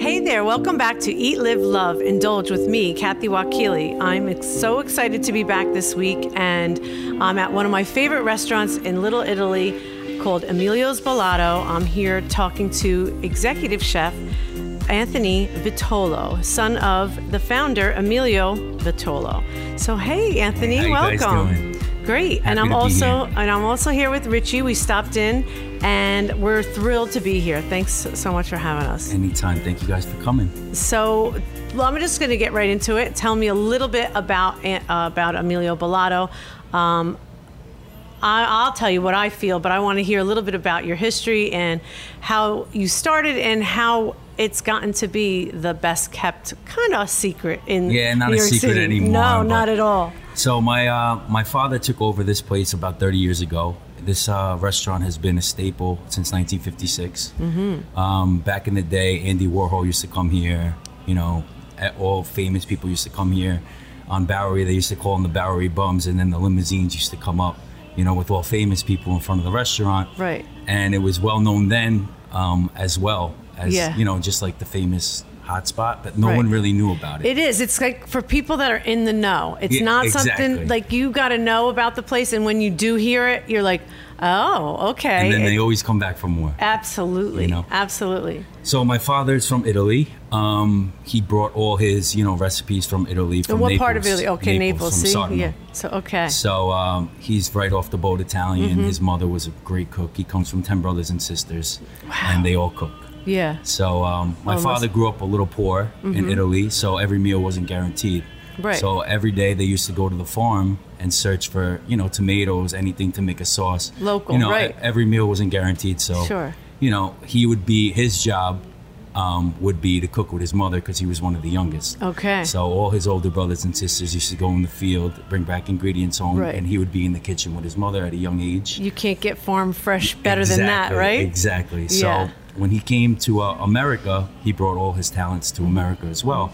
Hey there, welcome back to Eat, Live, Love, Indulge with me, Kathy Wakile. I'm so excited to be back this week, and I'm at one of my favorite restaurants in Little Italy called Emilio's Ballato. I'm here talking to executive chef Anthony Vitolo, son of the founder Emilio Vitolo. So, hey, Anthony, How welcome. Great, and I'm also and I'm also here with Richie. We stopped in, and we're thrilled to be here. Thanks so much for having us. Anytime. Thank you guys for coming. So, well, I'm just going to get right into it. Tell me a little bit about uh, about Emilio Ballato. Um, I, I'll tell you what I feel, but I want to hear a little bit about your history and how you started and how it's gotten to be the best kept kind of secret in Yeah, not New a secret City. anymore, No, not at all. So my uh, my father took over this place about 30 years ago. This uh, restaurant has been a staple since 1956. Mm-hmm. Um, back in the day, Andy Warhol used to come here. You know, all famous people used to come here. On Bowery, they used to call them the Bowery Bums, and then the limousines used to come up. You know, with all famous people in front of the restaurant. Right. And it was well known then, um, as well as Yeah. you know, just like the famous hotspot, but no Right. one really knew about it. It is. It's like for people that are in the know. It's Yeah, not exactly. something like you got to know about the place, and when you do hear it, you're like, oh, okay. and then they always come back for more. absolutely, you know. absolutely. So my father's from Italy. Um, he brought all his, you know, recipes from Italy. From And what Naples, part of Italy? Okay, Naples. from see, yeah. So okay. So um, he's right off the boat Italian. Mm-hmm. His mother was a great cook. He comes from ten brothers and sisters, and they all cook. Yeah. So um, my Almost. father grew up a little poor in Italy, so every meal wasn't guaranteed. Mm-hmm. Right. So every day they used to go to the farm and search for, you know, tomatoes, anything to make a sauce. Local, You know, right. every meal wasn't guaranteed. So, Sure. you know, he would be his job um, would be to cook with his mother because he was one of the youngest. Okay. So all his older brothers and sisters used to go in the field, bring back ingredients home, Right. and he would be in the kitchen with his mother at a young age. You can't get farm fresh better than that, right? Exactly. So Yeah. When he came to uh, America, he brought all his talents to America as well.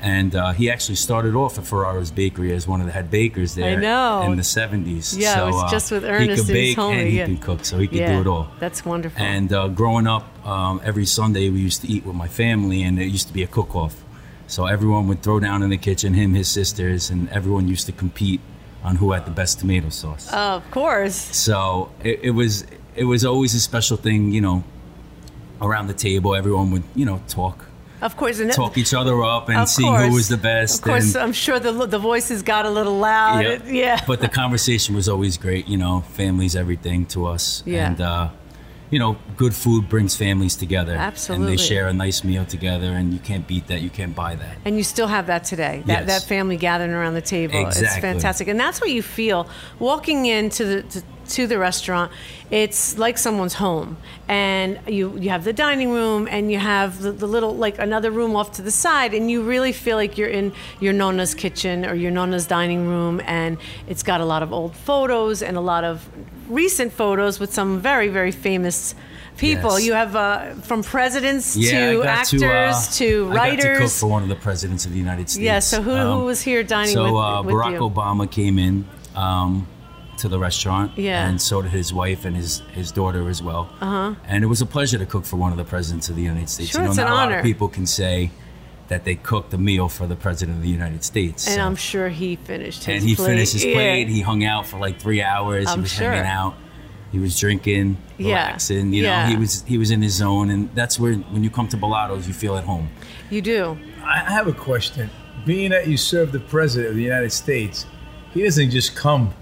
And uh, he actually started off at Ferrara's Bakery as one of the head bakers there I know. in the 70s. Yeah, so, was uh, just with He Ernest could his bake homie, and he yeah. can cook, so he could yeah. do it all. That's wonderful. And uh, growing up, um, every Sunday we used to eat with my family, and it used to be a cook-off. So everyone would throw down in the kitchen, him, his sisters, and everyone used to compete on who had the best tomato sauce. Oh, of course. So it, it was it was always a special thing, you know. Around the table, everyone would you know talk Of course. And talk each other up and see course. who was the best. Of course, and, I'm sure the the voices got a little loud. Yep. Yeah. But the conversation was always great. You know, family's everything to us. Yeah. And uh, you know, good food brings families together. Absolutely. And they share a nice meal together, and you can't beat that. You can't buy that. And you still have that today. That Yes. that family gathering around the table. Exactly. It's fantastic. And that's what you feel walking into the to, to the restaurant. It's like someone's home. And you you have the dining room and you have the, the little like another room off to the side and you really feel like you're in your nonna's kitchen or your nonna's dining room and it's got a lot of old photos and a lot of recent photos with some very very famous people. Yes. You have uh, from presidents Yeah, to actors to, uh, to I got to cook for one of the presidents of the United States. Yeah, so who- who was here dining so, with- uh, with Barack you? Obama came in um, to the restaurant. Yeah. And so did his wife and his, his daughter as well. Uh-huh. And it was a pleasure to cook for one of the presidents of the United States. Sure, you know, it's not an a lot honor. of people can say that they cooked a meal for the president of the United States. And so- I'm sure he finished his plate. and he plate. finished his Yeah. plate. He hung out for like three hours. I'm he was sure. hanging out. He was drinking, Yeah. relaxing. You Yeah. he was he was in his zone, and that's where when you come to Ballato's, you feel at home. You do. I I have a question. Being that you serve the president of the United States, he doesn't just come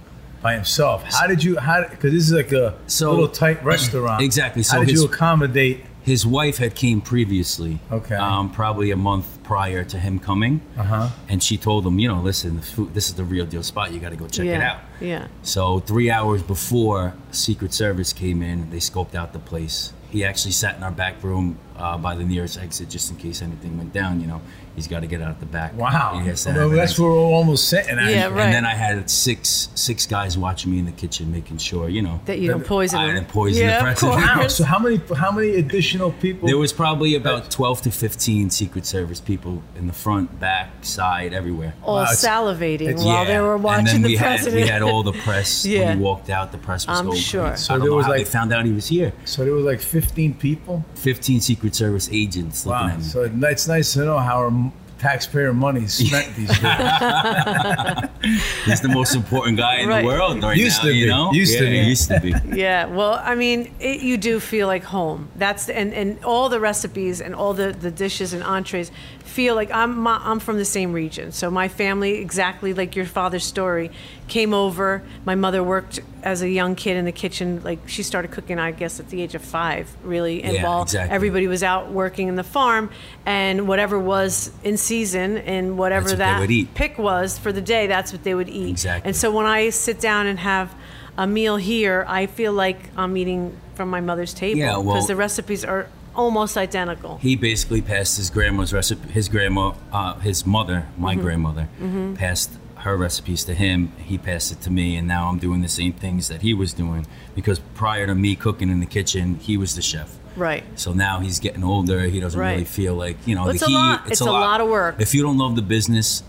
by himself. How did you? How? Because this is like a So- little tight restaurant. Exactly. So how did his- you accommodate? His wife had came previously. Okay. Um, probably a month prior to him coming. Uh huh. And she told him, you know, listen, the food, this is the real deal spot. You got to go check yeah. it out. Yeah. So three hours before Secret Service came in, they scoped out the place. He actually sat in our back room uh, by the nearest exit just in case anything went down. You know, he's got to get out the back. Wow. He has to Well, have an that's exit. where we're almost sitting. at. Yeah, And then I had six six guys watching me in the kitchen, making sure you know That you don't poison I them. didn't poison yeah, the of president. Wow. So how many how many additional people? There was probably about twelve to fifteen Secret Service people in the front, back, side, everywhere. All Wow, it's- salivating it's- while they were and watching then the we president. had we had all the press Yeah. when he walked out. The press was I'm going sure. crazy. So I don't there know was how like- they found out he was here. so there was like 15 people. Fifteen Secret Service agents looking Wow. at me. So it's nice to know how our taxpayer money is spent these days. He's the most important guy in Right. the world right Used now. to you be. know, Used to yeah, be. Used to be. Yeah, well, I mean, it, you do feel like home. That's the, and and all the recipes and all the, the dishes and entrees feel like I'm my, I'm from the same region. So my family, exactly like your father's story, came over. My mother worked as a young kid in the kitchen. Like she started cooking, I guess, at the age of five, really. And Yeah, while exactly. everybody was out working in the farm, and whatever was in season and whatever what that pick was for the day, that's what they would eat. Exactly. And so when I sit down and have a meal here, I feel like I'm eating from my mother's table Yeah, because well- the recipes are almost identical. He basically passed his grandma's recipe. His grandma, uh, his mother, my Mm-hmm. grandmother, passed her recipes to him. He passed it to me, and now I'm doing the same things that he was doing. Because prior to me cooking in the kitchen, he was the chef. Right. So now he's getting older. He doesn't Right. really feel like you know Well, the it's a lot- it's a lot of work. If you don't love the business,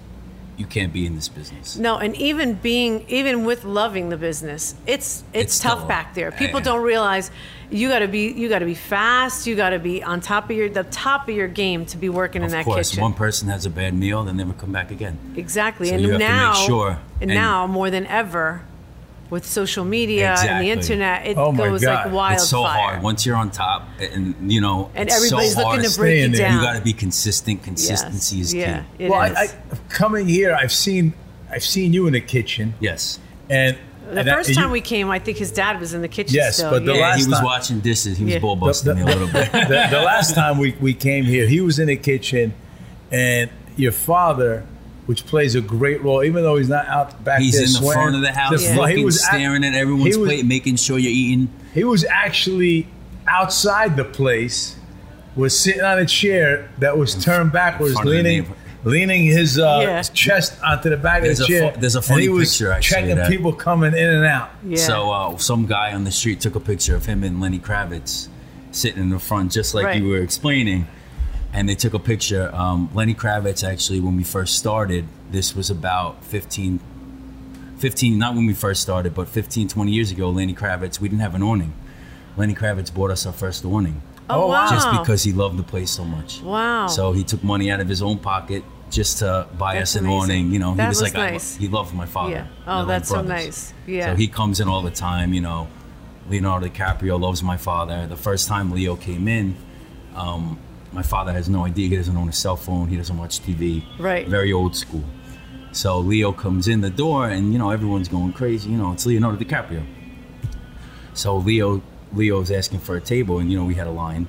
you can't be in this business. No, and even being even with loving the business, it's it's, It's tough still- back there. People yeah. don't realize you got to be you got to be fast. You got to be on top of your the top of your game to be working in Of that course, kitchen. one person has a bad meal, then they never come back again. Exactly. So and you have to make now, sure, and and- now more than ever, with social media and the internet, it Oh goes God. like wildfire. It's so hard. Once you're on top, and you know, and it's everybody's so hard looking to break in you down. You got to be consistent. Consistency yes. is yeah, key. it well, I. I, coming here, I've seen I've seen you in the kitchen, Yes. and the and I- first you- time we came, I think his dad was in the kitchen. Yes, still. but the yeah. Yeah, last he was time- watching dishes. He was Yeah. bull busting me a little bit. the, the last time we, we came here, he was in the kitchen, and your father, which plays a great role, even though he's not out back He's there in the swearing, front of the house, the- looking, he was staring at everyone's was- plate, making sure you're eating. He was actually outside the place, was sitting on a chair that was turned backwards, leaning of the leaning, his uh, Yeah. chest onto the back There's of a the chair. fu- there's a and funny he was picture, actually, checking that- people coming in and out. Yeah. So uh, some guy on the street took a picture of him and Lenny Kravitz sitting in the front, just like Right. you were explaining. And they took a picture. Um, Lenny Kravitz, actually, when we first started, this was about 15, 15, not when we first started, but 15, 20 years ago, Lenny Kravitz, we didn't have an awning. Lenny Kravitz bought us our first awning oh, Oh, wow. just because he loved the place so much. Wow. So he took money out of his own pocket just to buy That's us an amazing. awning. You know, That he was, was like, nice. he loved my father. Yeah. Oh, that's so nice. Yeah. So he comes in all the time. You know, Leonardo DiCaprio loves my father. The first time Leo came in, um, my father has no idea. He doesn't own a cell phone. He doesn't watch TV. Right. Very old school. So Leo comes in the door, and you know everyone's going crazy. You know, it's Leonardo DiCaprio. So Leo, Leo's asking for a table, and you know we had a line.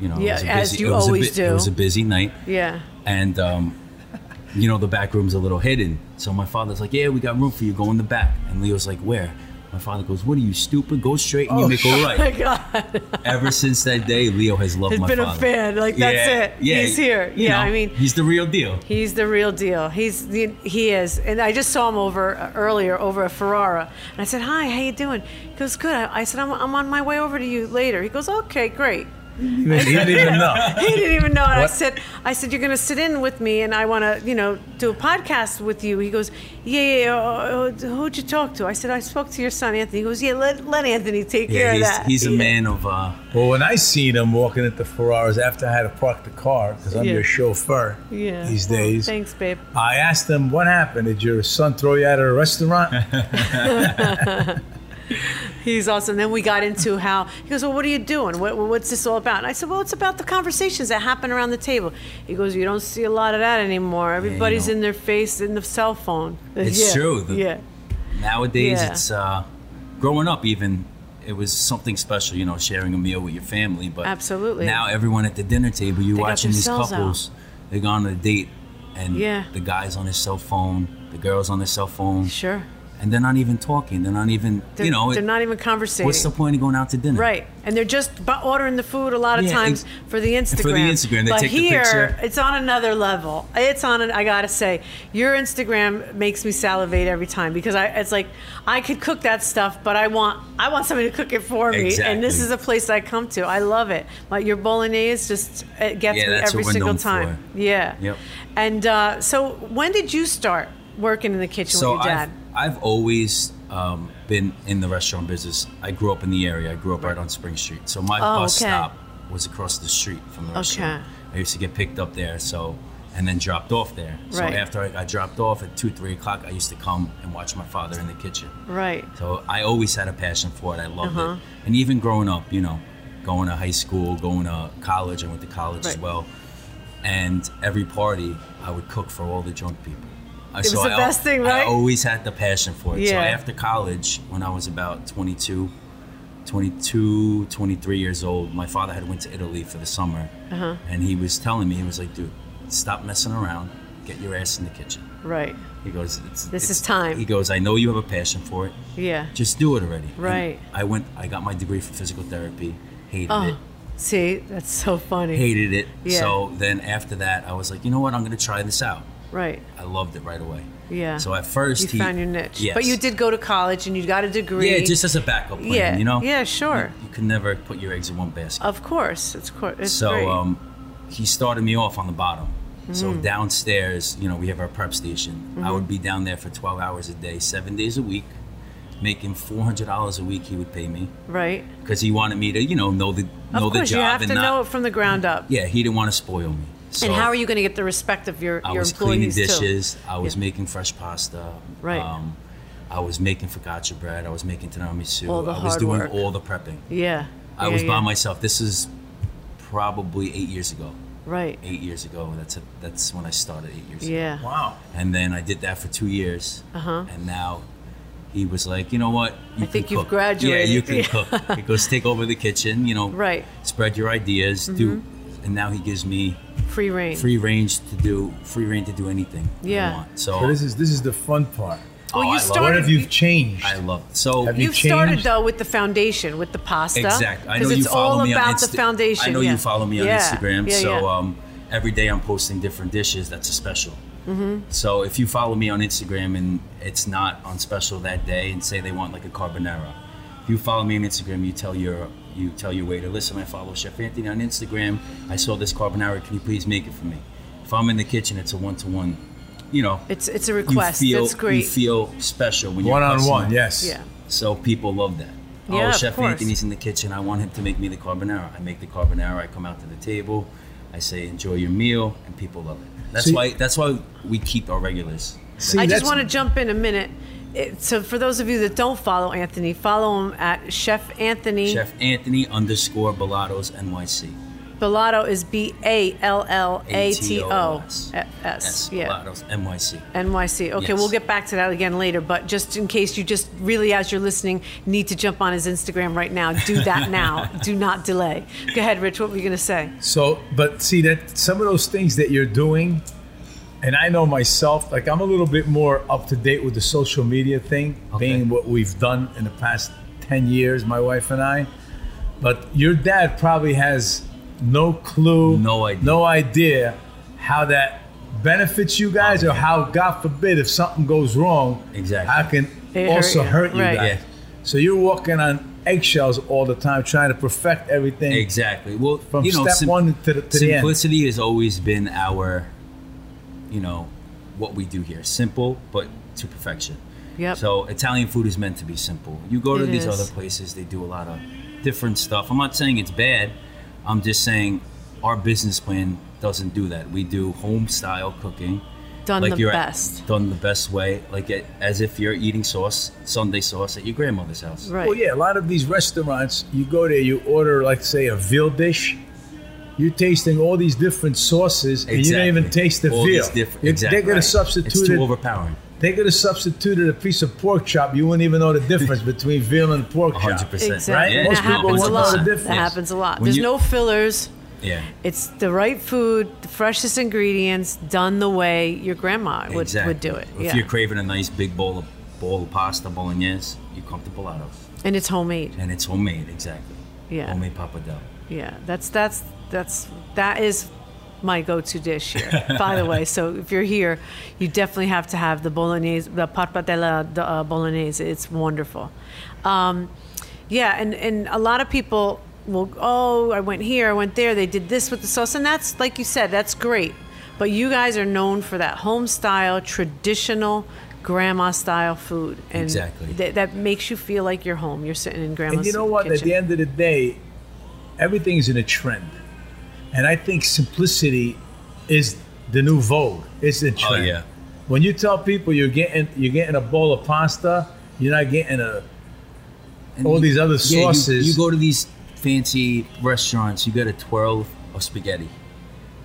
You know, it Yeah, was a as you was always bu- It was a busy night yeah. and um, you know the back room's a little hidden. So my father's like, "Yeah, we got room for you. Go in the back." And Leo's like, "Where?" My father goes, "What are you stupid? Go straight and you Oh, make a Oh my right." God. Ever since that day, Leo has loved He's my been a fan. Like, that's Yeah, it. Yeah, He's here. you Yeah, know, I mean- he's the real deal. He's the real deal. He's the, he is, and I just saw him over uh, earlier over a Ferrara, and I said, "Hi, how you doing?" He goes, "Good." I, I said, I'm, "I'm on my way over to you later." He goes, "Okay, great." He didn't, even know. He didn't even know. And I said, "I said you're going to sit in with me, and I want to, you know, do a podcast with you." He goes, "Yeah, yeah. yeah. Uh, uh, who'd you talk to?" I said, "I spoke to your son, Anthony." He goes, "Yeah, let, let Anthony take care of that." he's a man of. Uh, Well, when I seen him walking at the Ferrara's after I had to park the car because I'm Yeah. your chauffeur Yeah. these days, thanks, babe. I asked him what happened. Did your son throw you out of a restaurant? He's awesome. Then we got into how he goes, "Well, what are you doing? What, what's this all about?" And I said, "Well, it's about the conversations that happen around the table." He goes, "You don't see a lot of that anymore. Everybody's know. in their face in the cell phone." It's Yeah, true. The- yeah, nowadays, Yeah. it's uh, growing up. Even it was something special, you know, sharing a meal with your family. But Absolutely. now everyone at the dinner table, you're They watching these cells out. couples. They go on a date, and Yeah. the guy's on his cell phone, the girl's on their cell phone, sure. And they're not even talking. They're not even, They're, you know, they're it- not even conversating. what's the point of going out to dinner? Right, and they're just ordering the food a lot of Yeah, times for the Instagram. for the Instagram, they but take the here, picture. it's on another level. It's on. An, I gotta say, your Instagram makes me salivate every time because I. It's like I could cook that stuff, but I want I want somebody to cook it for me. exactly. And this is a place I come to. I love it. Like your bolognese just it gets Yeah, me every single time. for. Yeah. Yep. And uh, so, when did you start working in the kitchen So with your dad? I've, I've always um, been in the restaurant business. I grew up in the area. I grew up right on Spring Street. So my Oh, bus okay. stop was across the street from the restaurant. Okay. I used to get picked up there. So and then dropped off there. So Right. after I got dropped off at two, three o'clock, I used to come and watch my father in the kitchen. right. So I always had a passion for it. I loved Uh-huh. it. And even growing up, you know, going to high school, going to college, I went to college as Right. well. And every party, I would cook for all the drunk people. I- was the I, best thing, right? I always had the passion for it. So after college, when I was about 22, 22, 23 years old, my father had went to Italy for the summer. Uh-huh. And he was telling me, he was like, dude, stop messing around. Get your ass in the kitchen. Right. He goes, it's, This it's- is time. He goes, I know you have a passion for it Yeah. just do it already. And Right. I went. I got my degree for physical therapy. Hated Oh, it. see, that's so funny. Hated it. Yeah. So then after that, I was like, you know what? I'm going to try this out. Right. I loved it right away. Yeah. So at first, You he, found your niche. Yes. But you did go to college and you got a degree. Yeah, just as a backup plan. Yeah. You know. Yeah, sure. You, you can never put your eggs in one basket. Of course. It's, cour- it's so um, he started me off on the bottom. So Mm. downstairs, you know, we have our prep station. Mm-hmm. I would be down there for 12 hours a day, seven days a week, making $400 a week. He would pay me right. because he wanted me to, you know, know the know Of the course, job you have to not. know it from the ground up. Yeah, he didn't want to spoil me. So and how are you going to get the respect of your, I your was cleaning employees too? dishes. I was Yeah. making fresh pasta. Right. Um, I was making focaccia bread. I was making tiramisu. All the I was hard doing work. all the prepping. Yeah. I Yeah, was yeah. by myself. This is probably eight years ago. Right. Eight years ago. That's a, that's when I started. Eight years ago. Yeah. Wow. And then I did that for two years. Uh-huh. And now he was like, you know what? You I think can you've graduated. Yeah, you can Yeah. cook. He goes, take over the kitchen. You know, Right. Mm-hmm. Spread your ideas. Do. And now he gives me Free reign. free range to do free reign to do anything Yeah. I want. So, So this is this is the fun part. Well, you I started- What have you changed? I love it. So Have you You've started though with the foundation, with the pasta. exactly. I know Because you it's follow all me about on the foundation. I know yeah. you follow me on Yeah. Instagram. Yeah, so yeah. um, every day I'm posting different dishes. That's a special. Mm-hmm. So if you follow me on Instagram and it's not on special that day, and say they want like a carbonara, if you follow me on Instagram, you tell your you tell your waiter, listen, I follow Chef Anthony on Instagram. I saw this carbonara. Can you please make it for me? If I'm in the kitchen, it's a one to one. You know, It's it's a you request. feel That's great. you feel special when you're One on one, yes. yeah. So people love that. Yeah, oh, Chef course. Anthony's in the kitchen. I want him to make me the carbonara. I make the carbonara. I come out to the table. I say, enjoy your meal, and people love it. That's See- why. That's why we keep our regulars. See, I just want to jump in a minute. It, so for those of you that don't follow Anthony, follow him at Chef Anthony. Chef Anthony underscore Ballatos NYC. Ballato is B A L L A T O A-T-O-S. S. Yes, Yeah. Ballatos NYC. NYC. Okay, Yes. we'll get back to that again later. But just in case you just really, as you're listening, need to jump on his Instagram right now, do that now. do not delay. Go ahead, Rich. What were you going to say? So, but see that some of those things that you're doing, and I know myself, like I'm a little bit more up to date with the social media thing, Okay. being what we've done in the past 10 years, my wife and I. But your dad probably has no clue, No idea. no idea how that benefits you guys, or how, God forbid, if something goes wrong, Exactly. I can It hurt also you. hurt you Right. guys. Yeah. So you're walking on eggshells all the time, trying to perfect everything. Exactly. Well, From you know, step sim- one to the- to the end. simplicity has always been our, you know, what we do here. Simple, but to perfection. Yep. So Italian food is meant to be simple. You go to It these is. other places, they do a lot of different stuff. I'm not saying it's bad. I'm just saying our business plan doesn't do that. We do home style cooking. Done like the you're best. done the best way, like it, as if you're eating sauce, Sunday sauce at your grandmother's house. Right. Well, yeah, a lot of these restaurants, you go there, you order, like, say, a veal dish. You're tasting all these different sauces, and you don't even taste the All veal. these different- You- exactly. They're going Right. to substitute It's too it. overpowering. They could have substituted a piece of pork chop. You wouldn't even know the difference between veal and pork chop. 100%. Exactly. Right? And Most that people happens a won't know lot. the That happens a lot. When There's you- no fillers. Yeah. It's the right food, the freshest ingredients, done the way your grandma would, exactly. would do it. If yeah. you're craving a nice big bowl of bowl of pasta bolognese you're comfortable out of, And it's homemade. and it's homemade exactly. Yeah. Homemade pappardelle. Yeah, that's that's that's that is my go-to dish here. by the way, so if you're here, you definitely have to have the bolognese, the pappardella the, uh, bolognese. It's wonderful. Um, yeah, and and a lot of people will, oh, I went here, I went there, they did this with the sauce, and that's like you said, that's great. But you guys are known for that home style, traditional. Grandma style food, and Exactly. that, that makes you feel like you're home. You're sitting in grandma's And you know what? At the end of the day, everything is in a trend, and I think simplicity is the new vogue. It's the oh, trend. Oh, yeah. When you tell people you're getting you're getting a bowl of pasta, you're not getting a And All you- these other yeah, you- sauces. You, go to these fancy restaurants, you get a twirl of spaghetti.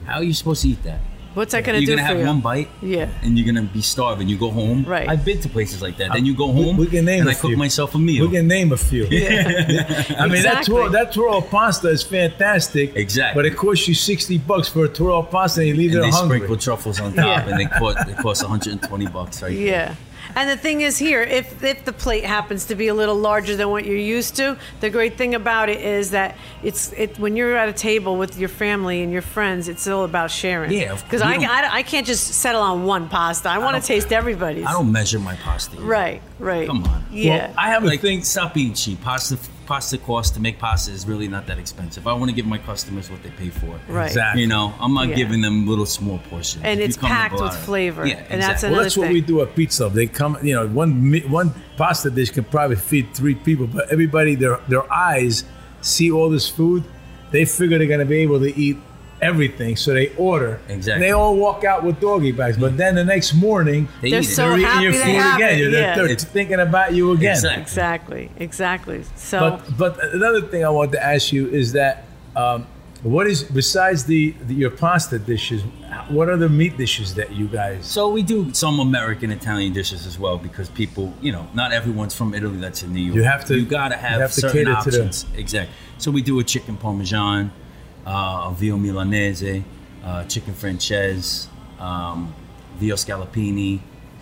How are you supposed to eat that? What's that gonna you're do gonna for have you? one bite, Yeah. and you're gonna be starving. You go home. Right. I've been to places like that. Then you go home, we can name and a I cook few. myself a meal. we can name a few. I mean that Exactly. twirl that twirl of pasta is fantastic. Exactly. But it costs you sixty bucks for a twirl of pasta and you leave and it they hungry. sprinkle truffles on top, Yeah. and they cost they cost 120 bucks, right? there. And the thing is here, if if the plate happens to be a little larger than what you're used to, the great thing about it is that it's it when you're at a table with your family and your friends, it's all about sharing. Yeah, Because I, I I can't just settle on one pasta. I want to taste everybody's. I don't measure my pasta. either. Right. Right. Come on. Yeah. Well, I have a Like, thing. stop being cheap. Pasta, pasta cost to make pasta is really not that expensive. I want to give my customers what they pay for. Right. Exactly. You know, I'm not Yeah. giving them little small portions. And If it's packed with flavor, Yeah, and that's exactly. Well, another that's what thing. we do at Pizza. They come, you know, one one pasta dish can probably feed three people, but everybody, their their eyes see all this food, they figure they're gonna be able to eat everything, so they order. Exactly. And they all walk out with doggy bags, but then the next morning They They're eat it. so they're eating happy your food again. it, They're, yeah. they're thinking about you again. Exactly. Exactly. Exactly. So But but another thing I want to ask you is that um, what is besides the, the your pasta dishes? What are the meat dishes that you guys? So we do some American Italian dishes as well because people, you know, not everyone's from Italy that's in New York. You have to- You gotta have, you have to certain cater to the- options. Exactly. So we do a chicken parmesan, uh, a veal milanese, uh, chicken francese, um, veal scallopini,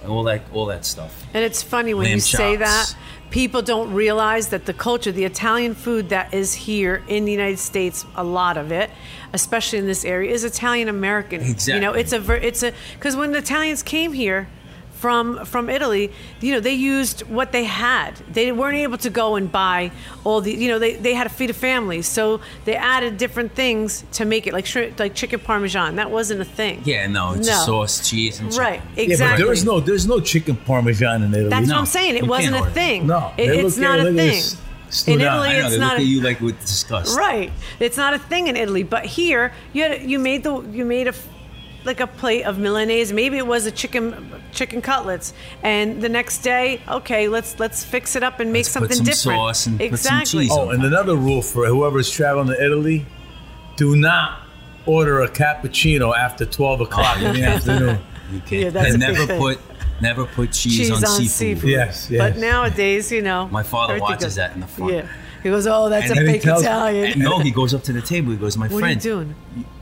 all that, all that stuff. And it's funny when Lamb you say that, people don't realize that the culture, the Italian food that is here in the United States, a lot of it, especially in this area, is Italian American. Exactly. You know, it's a it's a because when the Italians came here from from Italy, you know, they used what they had. They weren't able to go and buy all the, you know, they, they had to feed a family, so they added different things to make it like shrimp, like chicken parmesan. That wasn't a thing. Yeah, no, it's No. sauce, cheese, and chicken. Right. Yeah, Exactly. but there is no there's no chicken parmesan in Italy. That's No, what I'm saying. It you wasn't a order that. thing. No, It- it's not a thing. this In out. Italy, I know, it's they not look a, at you like with disgust. right. It's not a thing in Italy, but here you had, you made the you made a f- like a plate of Milanese. Maybe it was a chicken chicken cutlets, and the next day, okay, let's let's fix it up and make Let's put something some different. sauce and put some exactly. cheese Oh, and another rule for whoever's traveling to Italy: do not order a cappuccino after twelve o'clock in the afternoon. You can't. Yeah, that's and a big never thing. put never put cheese, Cheese on, on seafood. seafood. Yes, yes. But nowadays, you know, My father watches goes- that in the front. Yeah, he goes, "Oh, that's And a then he fake tells- Italian." And no, he goes up to the table. He goes, "My What are you friend, doing?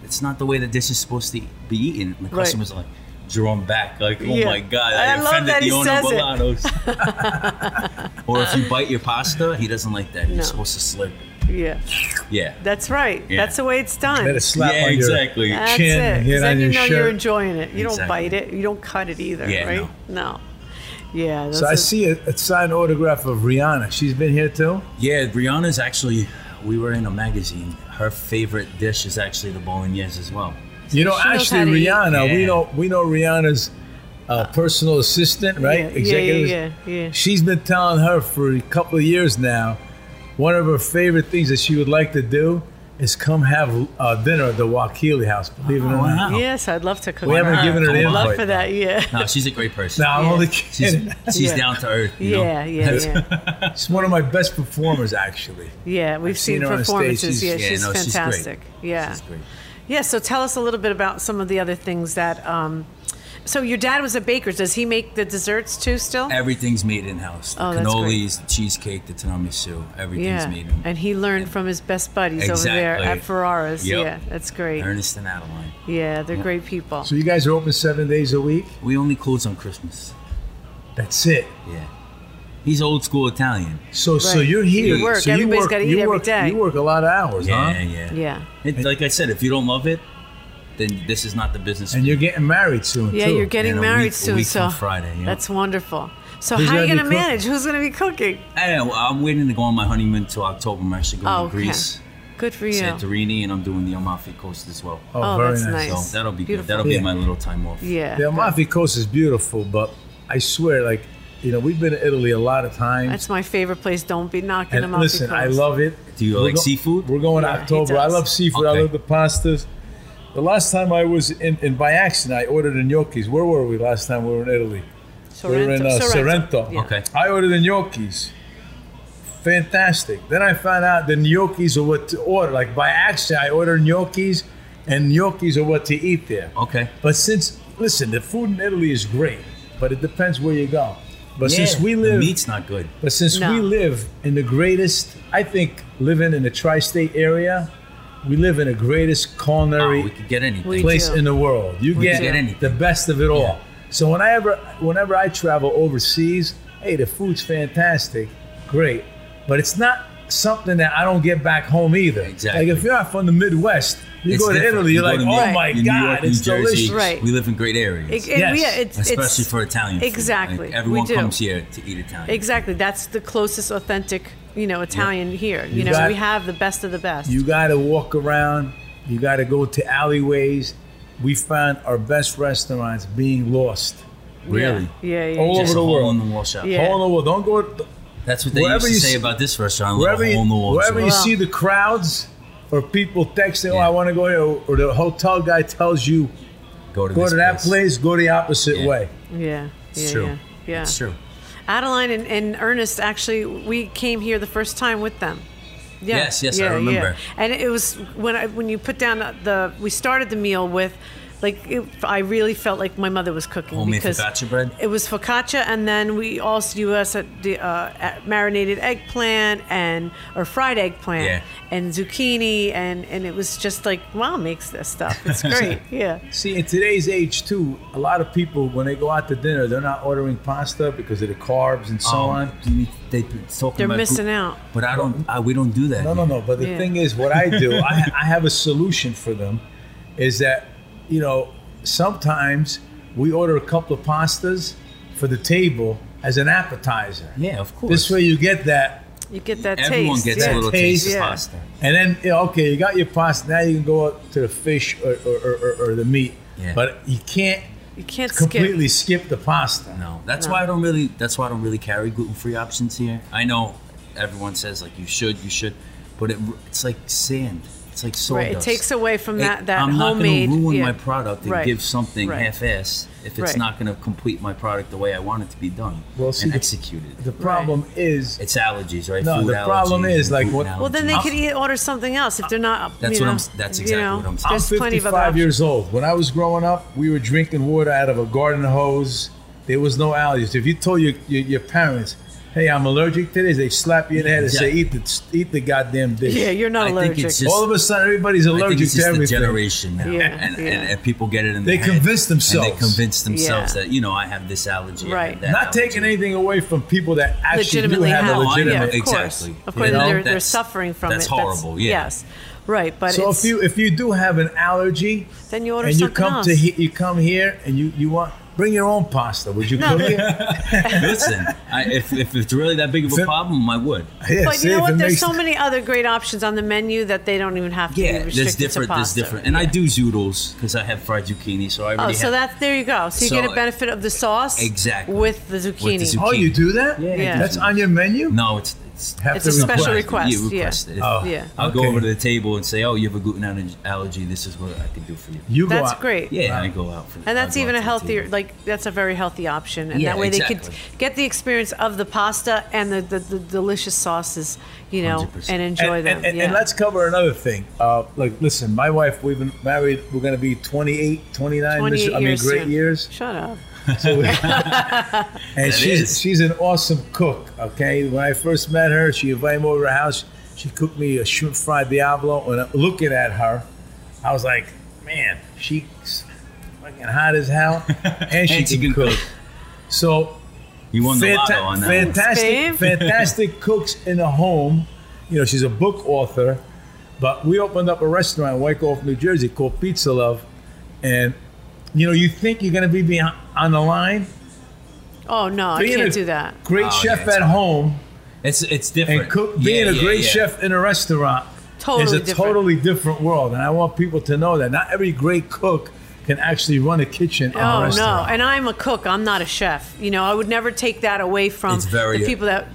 It's not the way that this is supposed to be eaten." And the Right. customers are like drawn back, like, "Oh Yeah. my god, I I, love offended that the he owner of says it. Or if you bite your pasta, he doesn't like that. You're No. supposed to slurp. it. Yeah, Yeah, that's right. Yeah. That's the way it's done. Let it slap Yeah, on your exactly. That's chin, it. 'cause hit then on you your know shirt. you're enjoying it. You don't bite it. You don't cut it either, Yeah, right? No. Yeah. So those I see a, a signed autograph of Rihanna. She's been here too. yeah. Rihanna's actually. We were in a magazine. Her favorite dish is actually the bolognese as well. You know, She actually, to eat. Rihanna. We know we know Rihanna's uh, personal assistant, right? Yeah, yeah, Executive. yeah, yeah, yeah. She's been telling her for a couple of years now. One of her favorite things that she would like to do is come have uh, dinner at the Wakile house. Believe it or Oh, not. wow. Yes, I'd love to cook. We for haven't her. given her the I'd love invite. for that. Yeah. No, she's a great person. No, I'm Yeah. only She's kidding. she's Yeah. down to earth. You know? Yeah, yeah, yeah, She's one of my best performers, actually. yeah. We've I've seen seen, her on stage. performances. She's- yeah, yeah, she's no, she's great. fantastic. yeah, She's great. yeah. So tell us a little bit about some of the other things that. Um, so your dad was a baker. Does he make the desserts too? Still? Everything's made in house. The Oh, that's cannolis, the cheesecake, the tiramisu, everything's yeah. made in. And he learned from his best buddies over there at Ferrara's. Yep. Yeah, that's great. Ernest and Adeline. Yeah, they're Yeah. great people. So you guys are open seven days a week. We only close on Christmas. That's it. Yeah. He's old school Italian. So so you're here. You work. So you Everybody's work, gotta you eat every work, day. You work a lot of hours, Yeah, huh? yeah. Yeah. It, like I said, if you don't love it, then this is not the business. And you're getting married soon Yeah, too. you're getting In a married week- a soon, week so from Friday, yeah. that's wonderful. So Who's how are you gonna gonna be cooking? manage? Who's gonna be cooking? I know, I'm waiting to go on my honeymoon until October. I'm actually going Oh, to okay. Greece, Good for you. Santorini, and I'm doing the Amalfi Coast as well. Oh, Oh, very that's nice. nice. So that'll be Beautiful. good. That'll Yeah. be my little time off. Yeah. The Amalfi Coast is beautiful, but I swear, like you know, we've been to Italy a lot of times. That's my favorite place. Don't be knocking and them off. listen, I love it. Do you We're like go- seafood? We're going Yeah, October. I love seafood. I love the pastas. The last time I was in, in by accident, I ordered the gnocchis. Where were we last time we were in Italy? We were in uh, Sorrento. Yeah. Okay. I ordered the gnocchis. Fantastic. Then I found out the gnocchis are what to order. Like by accident, I ordered gnocchis, and gnocchis are what to eat there. Okay. But since listen, the food in Italy is great, but it depends where you go. But since Yeah, we the live, meat's not good. but since No. we live in the greatest, I think living in the tri-state area, we live in the greatest culinary Oh, culinary we could get anything. Place in the world. You get, get anything. the best of it all. Yeah. So whenever whenever I travel overseas, hey, the food's fantastic, great, but it's not something that I don't get back home either. Exactly. Like if you're not from the Midwest, you It's go to different. Italy, You you're like, oh New- my New god, York, it's New Jersey, delicious. Right. We live in great areas, It- it- Yes. yeah, it's, especially it's, for Italian. food. Exactly. Like, everyone We do. comes here to eat Italian. Exactly. That's the closest authentic, you know, Italian here. You, You know, got- we have the best of the best. You got to walk around. You got to go to alleyways. We found our best restaurants being lost Really? Yeah, yeah. yeah. All Just over the hole world. in the wall shop. Yeah. all over. Don't go That's what they Wherever used to say see- about this restaurant. wherever little you, the wall. wherever you Wow. see the crowds or people texting. Oh, I want to go here, or, or the hotel guy tells you go to, go this to that place. Go the opposite Yeah. way. Yeah. It's yeah, true. Yeah. yeah. It's true. Adeline and, and Ernest actually, we came here the first time with them. Yeah. Yes, yes, I remember. And it was when I when you put down the we started the meal with like it, I really felt like my mother was cooking Homemade because focaccia bread? It was focaccia, and then we also you us the uh, marinated eggplant and or fried eggplant Yeah. and zucchini, and and it was just like mom makes this stuff. It's great. yeah. See, in today's age too, a lot of people when they go out to dinner, they're not ordering pasta because of the carbs and so Um, on. you- they they're missing glu- out. But I don't. I, we don't do that. No, no, no. But the Yeah. thing is, what I do, I, I have a solution for them. Is that you know sometimes we order a couple of pastas for the table as an appetizer. Yeah, of course. This way you get that, You get that Everyone taste. gets yeah. a little Taste. taste of Yeah. pasta. and then you okay, you got your pasta. Now you can go up to the fish or, or, or, or, or the meat. Yeah. But you can't You can't completely skip. skip, the pasta. No, that's No. why I don't really. That's why I don't really carry gluten-free options here. I know everyone says like you should, you should, but it, it's like sand. It's like sawdust. Right, it takes away from It- that that I'm not going to ruin yeah. my product and Right. give something Right. half-assed if it's Right. not going to complete my product the way I want it to be done Well, see, and the- executed. The problem is it's allergies, right? No, Food the problem is, like, gluten what- Well, then they allergies. could eat, order something else if they're not. That's what know, I'm- that's you exactly know, what I'm saying. I'm There's plenty of other 55 years old. When I was growing up, we were drinking water out of a garden hose. There was no allergies. If you told your, your, your parents, hey, I'm allergic to this, they slap you in the head and say, eat the, eat the goddamn dish. Yeah, you're not I think allergic. it's just- All of a sudden, everybody's I think allergic it's to just the everything. generation now, Yeah, and, yeah. And, and people get it in. They their head. convince And themselves. they convince themselves Yeah. that you know I have this allergy. Right. that Not allergy. taking anything away from people that actually do legitimately have have. a legitimate. yeah, of course. Exactly. Of course, You know, they're, they're suffering from it. that's it. horrible, yeah. Yes. Right, but So it's, if you if you do have an allergy then you order and you come else. to he, you come here and you you want bring your own pasta, would you No. cook it? Listen, I, if, if it's really that big of a problem, I would. Yeah, but see you know what? There's so many other great options on the menu that they don't even have to Yeah, be there's different. to There's different, and I do zoodles because I have fried zucchini, so I really Oh, so have. that's there you go. So you So, get a benefit of the sauce Exactly. with the zucchini. zucchini. Oh, you do that? Yeah, Yeah. That's on your menu. No, it's it's. Have It's to a special request. request. Yeah. it. Oh. Yeah. I'll go over to the table and say, "Oh, you have a gluten allergy- allergy. This is what I can do for you." You go That's out- great. Yeah, I go out for. And that's even a healthier, like that's a very healthy option, and Yeah, that way they could get the experience of the pasta and the, the, the delicious sauces, you know, 100%. and enjoy and, them. and, and, yeah. and let's cover another thing. Uh, like, listen, my wife, we've been married, we're going to be 28, 29, 28 I mean, great soon. years. Shut up. So we- and she's, is. she's an awesome cook, okay? When I first met her, she invited me over to her house. She cooked me a shrimp fried Diablo. And looking at her, I was like, man, she's fucking hot as hell. And she, And she can, can cook. cook. So You won the Fanta- lotto on that. fantastic, fantastic cooks in a home. You know, she's a book author, but we opened up a restaurant in Wyckoff, New Jersey called Pizza Love, and you know, you think you're going to be behind, on the line. Oh no, I Being can't a do that. Great Oh, chef yeah, at hard. home It's it's different. and cook, Yeah, being a yeah, great yeah. chef in a restaurant is a different. totally different world. And I want people to know that not every great cook can actually run a kitchen in a Oh no, and I'm a cook. I'm not a chef. You know, I would never take that away from It's very- the people that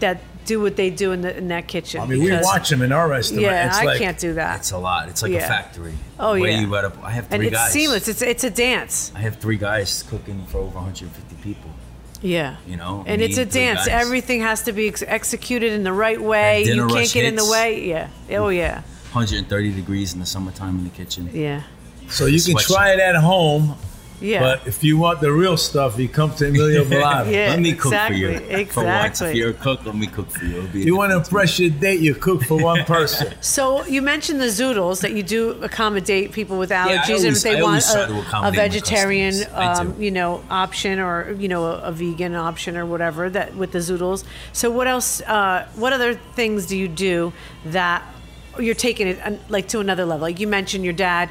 that do what they do in the in that kitchen. I mean, we watch them in our restaurant. Yeah, it's I like, can't do that. It's a lot. It's like Yeah. a factory. Oh, way yeah. You gotta, I have three and it's guys. seamless. It's it's a dance. I have three guys cooking for over 150 people. Yeah. You know, and it's a dance. guys. Everything has to be ex- executed in the right way. You can't rush get in the way. Yeah. Oh yeah. 130 degrees in the summertime in the kitchen. Yeah. So you can try it at home, Yeah. but if you want the real stuff, you come to Emilio Ballato. Yeah, let me cook exactly, for you. For once, exactly. if you're a cook, let me cook for you. Be You want to impress your date, you cook for one person. So you mentioned the zoodles that you do accommodate people with allergies, I and if they I want a, a vegetarian, um, you know, option or you know a, a vegan option or whatever that with the zoodles. So what else? Uh, what other things do you do that you're taking it uh, like to another level? Like you mentioned, your dad.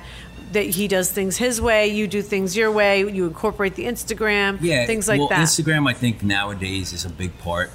That he does things his way, you do things your way. You incorporate the Instagram, Yeah, things like well, that. Instagram, I think nowadays is a big part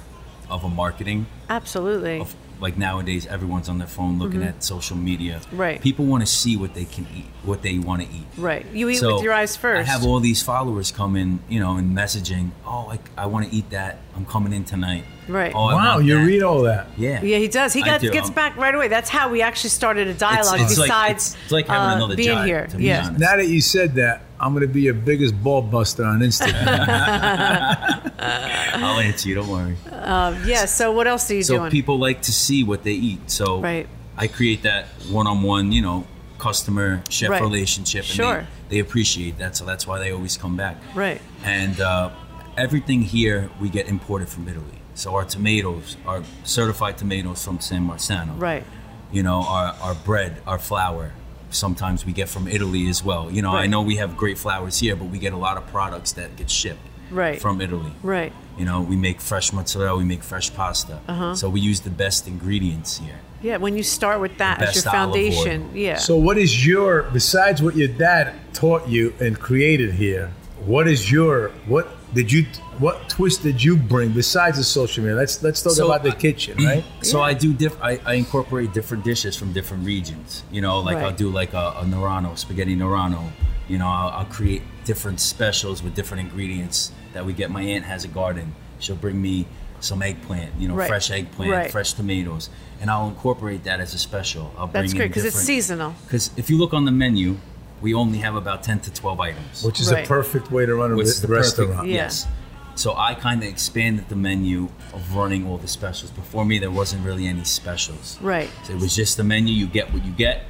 of a marketing. Absolutely. Of like nowadays, everyone's on their phone looking at social media. Mm-hmm. Right. People want to see what they can eat, what they want to eat. Right. You eat So, with your eyes first. I have all these followers come in, you know, and messaging. Oh, I want to eat that. I'm coming in tonight. Right. Oh, wow, you that. read all that. Yeah. Yeah, he does. He I got, do. gets Um, back right away. That's how we actually started a dialogue. it's like- besides, it's like having uh, another being job, here. to yeah, honest. Now that you said that, I'm going to be your biggest ball buster on Instagram. I'll answer you. Don't worry. yeah. So what else are you do? so doing? people like to see what they eat. So Right. I create that one-on-one, you know, customer chef Right. relationship, and Sure. they, they appreciate that. So that's why they always come back. Right. And uh, everything here we get imported from Italy. So our tomatoes are certified tomatoes from San Marzano. Right. You know, our, our bread, our flour, sometimes we get from Italy as well. You know, I know we have great flowers here, but we get a lot of products that get shipped Right. from Italy. Right. You know, we make fresh mozzarella, we make fresh pasta. Uh-huh. So we use the best ingredients here. Yeah. When you start with that The as your best olive oil. foundation. Yeah. so, what is your, besides what your dad taught you and created here, what is your, what did you, what twist did you bring besides the social media? Let's let's talk So about the kitchen, right? So I do diff- I, I incorporate different dishes from different regions. You know, like I'll do like a, a Nerano, spaghetti Nerano. You know, I'll, I'll create different specials with different ingredients that we get. My aunt has a garden. She'll bring me some eggplant, you know, Right. fresh eggplant, Right. fresh tomatoes, and I'll incorporate that as a special. I'll bring That's great because it's seasonal. Because if you look on the menu, we only have about ten to twelve items. Which is Right. a perfect way to run a which re- is the perfect- restaurant. Yeah. Yes. So I kind of expanded the menu of running all the specials. Before me, there wasn't really any specials. Right. So it was just the menu. You get what you get,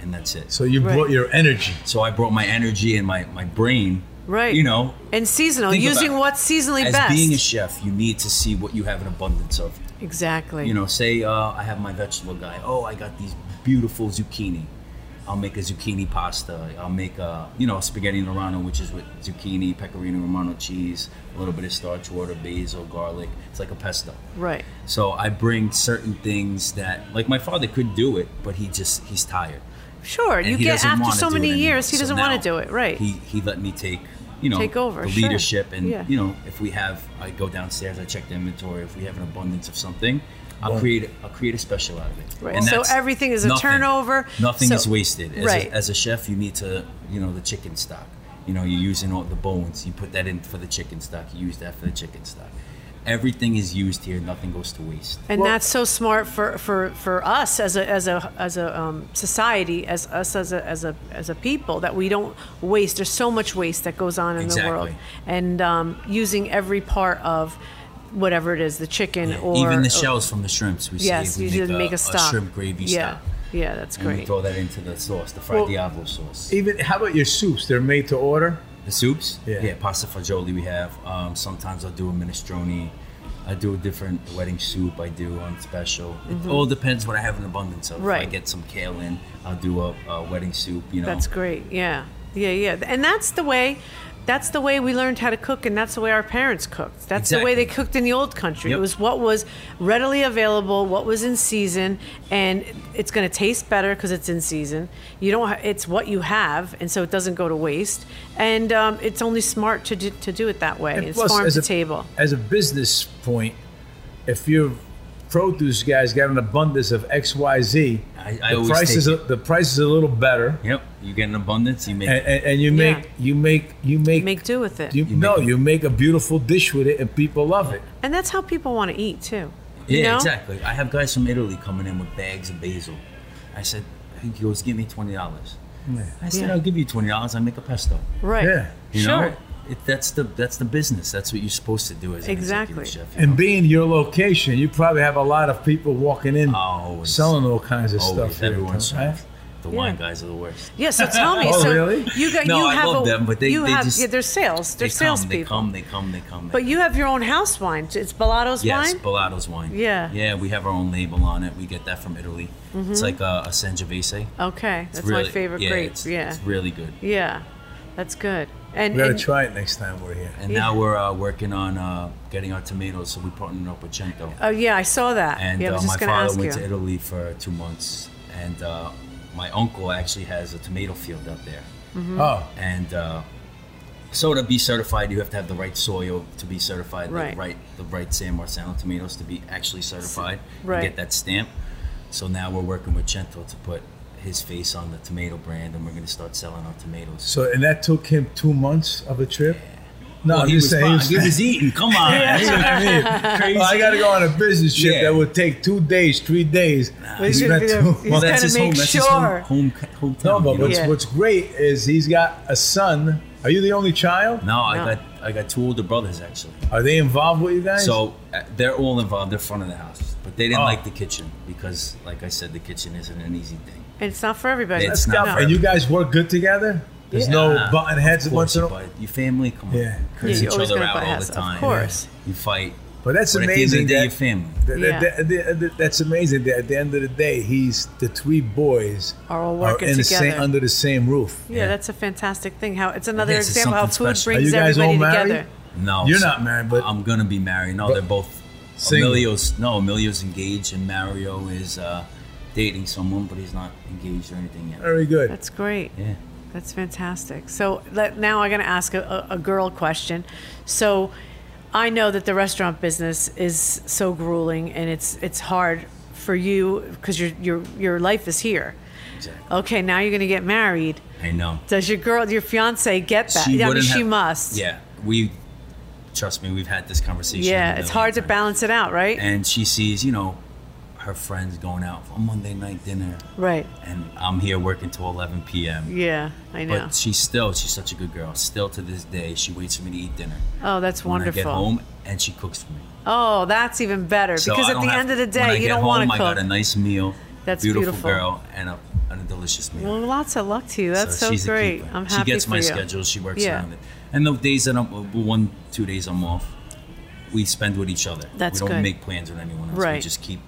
and that's it. So, So you Right. brought your energy. So I brought my energy and my my brain. Right. You know, And seasonal, using about it. what's seasonally as best. being a chef, you need to see what you have an abundance of. exactly. You know, say uh, I have my vegetable guy. Oh, I got these beautiful zucchini. I'll make a zucchini pasta. I'll make a you know spaghetti Nerano, which is with zucchini, pecorino romano cheese, a little bit of starch water, basil, garlic. It's like a pesto. Right. So I bring certain things that, like my father could do it, but he just he's tired. Sure. And you get after so many years, he doesn't want to do it. Right. He he let me take you know Take over, the sure. leadership and Yeah. you know if we have I go downstairs I check the inventory if we have an abundance of something I'll Boom. create I'll create a special out of it. Right. And So everything is a nothing. turnover. Nothing So- is wasted. As, Right. a, as a chef, you need to you know the chicken stock. You know you're using all the bones. You put that in for the chicken stock. You use that for the chicken stock. Everything is used here. Nothing goes to waste. and Well- that's so smart for, for, for us as a as a as a um, society, as us as a as a as a people that we don't waste. There's so much waste that goes on in the world, Exactly. and um, using every part of whatever it is, the chicken or Even the or- shells from the shrimps, we Yes, save. We you make, should a, make a stock. shrimp gravy yeah. stock. Yeah, that's great. And we throw that into the sauce, the fried Well- Diavolo sauce. Even how about your soups? They're made to order. The soups? Yeah. pasta fagioli we have. Um, sometimes I'll do a minestrone. I do a different wedding soup. I do on special. It all depends what I have an abundance of. If I Mm-hmm. Get some kale in, I'll do a, a wedding soup. You know. That's great. Yeah. Yeah, yeah, and that's the way. That's the way we learned how to cook, and that's the way our parents cooked. That's the way they cooked in the old country. Yep. It was what was readily available, what was in season, and it's going to taste better because it's in season. You don't. Ha- it's what you have, and so it doesn't go to waste. And um, it's only smart to do, to do it that way. And it's plus, farm to a- table. As a business point, if your produce guys got an abundance of X, Y, Z, I- I the always price is take a, the price is a little better, Yep. You get an abundance. You make. and, and, and you Yeah. make you make you make, Make do with it. you, You no make- you make a beautiful dish with it, and people love it. and that's how people want to eat too. yeah, you know? exactly. I have guys from Italy coming in with bags of basil. I said, he goes, give me twenty dollars. I said, Yeah. I'll give you twenty dollars. I make a pesto. Right. Yeah. You sure. know, it, that's the that's the business. That's what you're supposed to do as an Exactly. executive chef. And know? being your location, you probably have a lot of people walking in Always. selling all kinds of Always. stuff. here, Everyone's right? The Yeah. wine guys are the worst. Yeah, so tell me. Oh, so really? You got No, you I have love a, them, but they- you they have just- yeah, they're sales. They're They come, they come, they come, they come. But you have your own house wine. It's Ballato's Yes, wine. Yes, Ballato's wine. Yeah. Mm-hmm. Yeah, we have our own label on it. We get that from Italy. It's like a, a Sangiovese. Okay, It's that's really, my favorite yeah, grape. It's, yeah, it's really good. yeah, that's good. And, We gotta and- try it next time we're here. And Yeah. now we're uh, working on uh, getting our tomatoes, so we partnered up with Cento. oh yeah, I saw that. And yeah, I uh, was my gonna father ask went you. to Italy for two months, and uh, my uncle actually has a tomato field out there. Mm-hmm. Oh, And uh, so to be certified, you have to have the right soil to be certified, Right. the right the right San Marzano tomatoes to be actually certified, and Right. get that stamp. So now we're working with Cento to put his face on the tomato brand, and we're going to start selling our tomatoes. so and that took him two months of a trip. No, Well, he was, saying. fine. he was eating. Come on, That's what I mean. Crazy. Well, I got to go on a business trip Yeah. that would take two days, three days. Well, he's He gonna spent two he's well, that's his make home. That's his home, home hometown. No, but what's, Yeah. what's great is he's got a son. Are you the only child? No, I got I got two older brothers actually. Are they involved with you guys? So uh, they're all involved. They're front of the house, but they didn't Oh. like the kitchen because, like I said, the kitchen isn't an easy thing. And it's not for everybody. It's That's not not for And you guys work good together? There's no Yeah, button heads of once course, in a you Your family, come on, Yeah. curse Yeah, you're each always other gonna out all heads, the of time. course. you fight. But that's But at the end of amazing. the day, that- your family. that- Yeah. that- that- that- that's amazing. That at the end of the day, he's the three boys Are all working in the together. same, under the same roof. yeah, Yeah. that's a fantastic thing. How it's another Yes, it's example how something food special. Are brings you guys all everybody married? together. No, You're so- not married, but- I'm gonna be married. No, they're both. Single. Emilio's no, Emilio's engaged, and Mario is uh, dating someone, but he's not engaged or anything yet. Very good. That's great. Yeah. That's fantastic. So let, now I'm going to ask a, a, a girl question. So I know that the restaurant business is so grueling and it's it's hard for you because your your your life is here. Exactly. Okay, now you're going to get married. I know. Does your girl, your fiance, get that? She I mean, she have- must. Yeah, we. Trust me, we've had this conversation. Yeah, it's million hard to balance it out, right? And she sees, you know, her friends going out for Monday night dinner, right. and I'm here working till 11 p.m. Yeah, I know. But she's still, she's such a good girl. Still to this day, she waits for me to eat dinner. oh, that's When wonderful. I get home, and she cooks for me. Oh, that's even better So because at the end of the day, you don't want to cook. I got a nice meal. That's beautiful, beautiful. girl and a, and a delicious meal. Well, lots of luck to you. That's so, she's a great. I'm happy. she gets my you. schedule. She works Yeah. around it. And the days that I'm one, two days I'm off, we spend with each other. That's we don't good. make plans with anyone else. We Right. just keep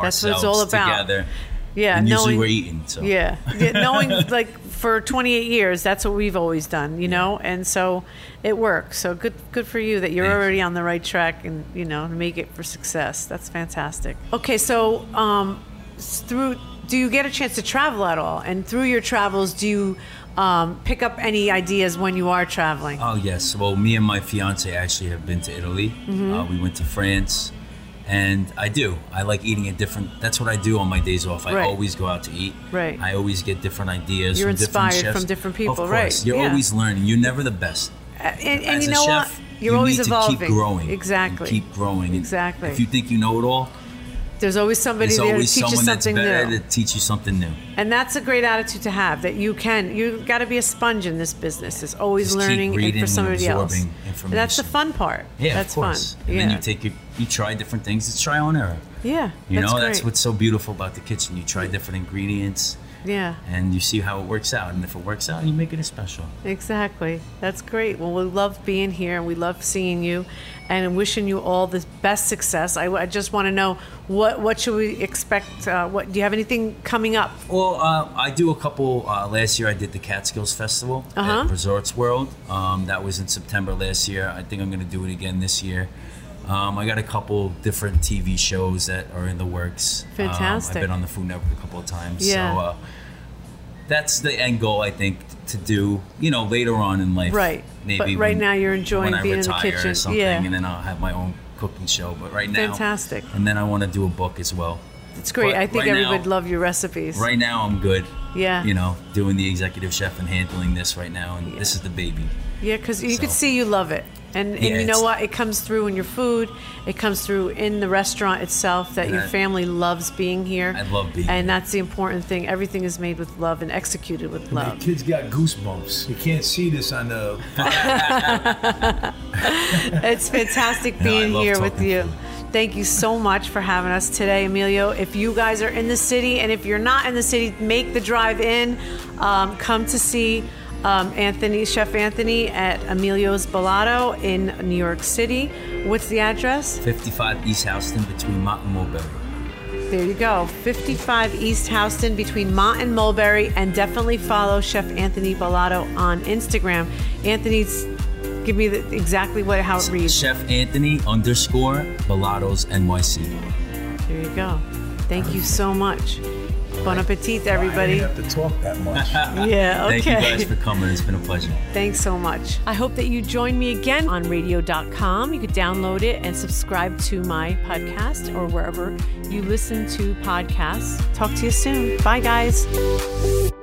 That's what it's all about. together. Yeah, and usually knowing- we're eating. So Yeah, yeah knowing like for 28 years, that's what we've always done, you know, and so it works. So good, good for you that you're already on the right track and you know make it for success. That's fantastic. Okay, so um, through do you get a chance to travel at all? And through your travels, do you um, pick up any ideas when you are traveling? Oh yes. Well, me and my fiance actually have been to Italy. Mm-hmm. Uh, we went to France, and I do. I like eating at different. That's what I do on my days off. I Right. always go out to eat. Right. I always get different ideas. You're from different inspired chefs. from different people, Of course. right, You're yeah. always learning. You're never the best. and and As you a know chef, what? You're you always need evolving. To keep growing. Exactly. keep growing. Exactly. If you think you know it all, There's always somebody there's there to teach you something better new. to teach you something new. And that's a great attitude to have. That you can, you got to be a sponge in this business. It's always Just learning for somebody else. And that's the fun part. Yeah, that's of course. fun. And yeah, then you take your, you try different things. It's trial and error. yeah. You that's know, great. that's what's so beautiful about the kitchen. You try different ingredients. Yeah. And you see how it works out. And if it works out, you make it a special. Exactly. That's great. Well, we love being here and we love seeing you and wishing you all the best success. I, I just want to know what what should we expect? Uh, what do you have anything coming up? Well, uh, I do a couple. Uh, last year, I did the Catskills Festival Uh-huh. at Resorts World. Um, that was in September last year. I think I'm going to do it again this year. Um, I got a couple different TV shows that are in the works. Um, Fantastic. I've been on the Food Network a couple of times. Yeah. So uh, that's the end goal, I think, to do. You know, later on in life. Right. Maybe But right when- now you're enjoying being in the kitchen. Yeah. and then I'll have my own cooking show. But right now, Fantastic. And then I want to do a book as well. It's great. But I think right everybody would love your recipes. Right now, I'm good. Yeah. You know, doing the executive chef and handling this right now, and this is the baby. Yeah, because you could So- see you love it. And, and Yeah, you know what? It comes through in your food. It comes through in the restaurant itself that your I- family loves being here. I love being And here. that's the important thing. Everything is made with love and executed with love. kids got goosebumps. You can't see this on the. It's fantastic being love here with you. Thank you so much for having us today, Emilio. If you guys are in the city, and if you're not in the city, make the drive in. Um, come to see um, Anthony, Chef Anthony at Emilio's Ballato in New York City. What's the address? 55 East Houston between Mott and Mulberry. There you go. 55 East Houston between Mott and Mulberry. And definitely follow Chef Anthony Ballato on Instagram. Anthony's, give me the, exactly what how it reads. Chef Anthony underscore Ballatos NYC. There you go. Thank you so much. Bon appetit, I everybody. didn't have to talk that much. Yeah, okay. Thank you guys for coming. It's been a pleasure. Thanks so much. I hope that you join me again on radio.com. You could download it and subscribe to my podcast or wherever you listen to podcasts. Talk to you soon. Bye, guys.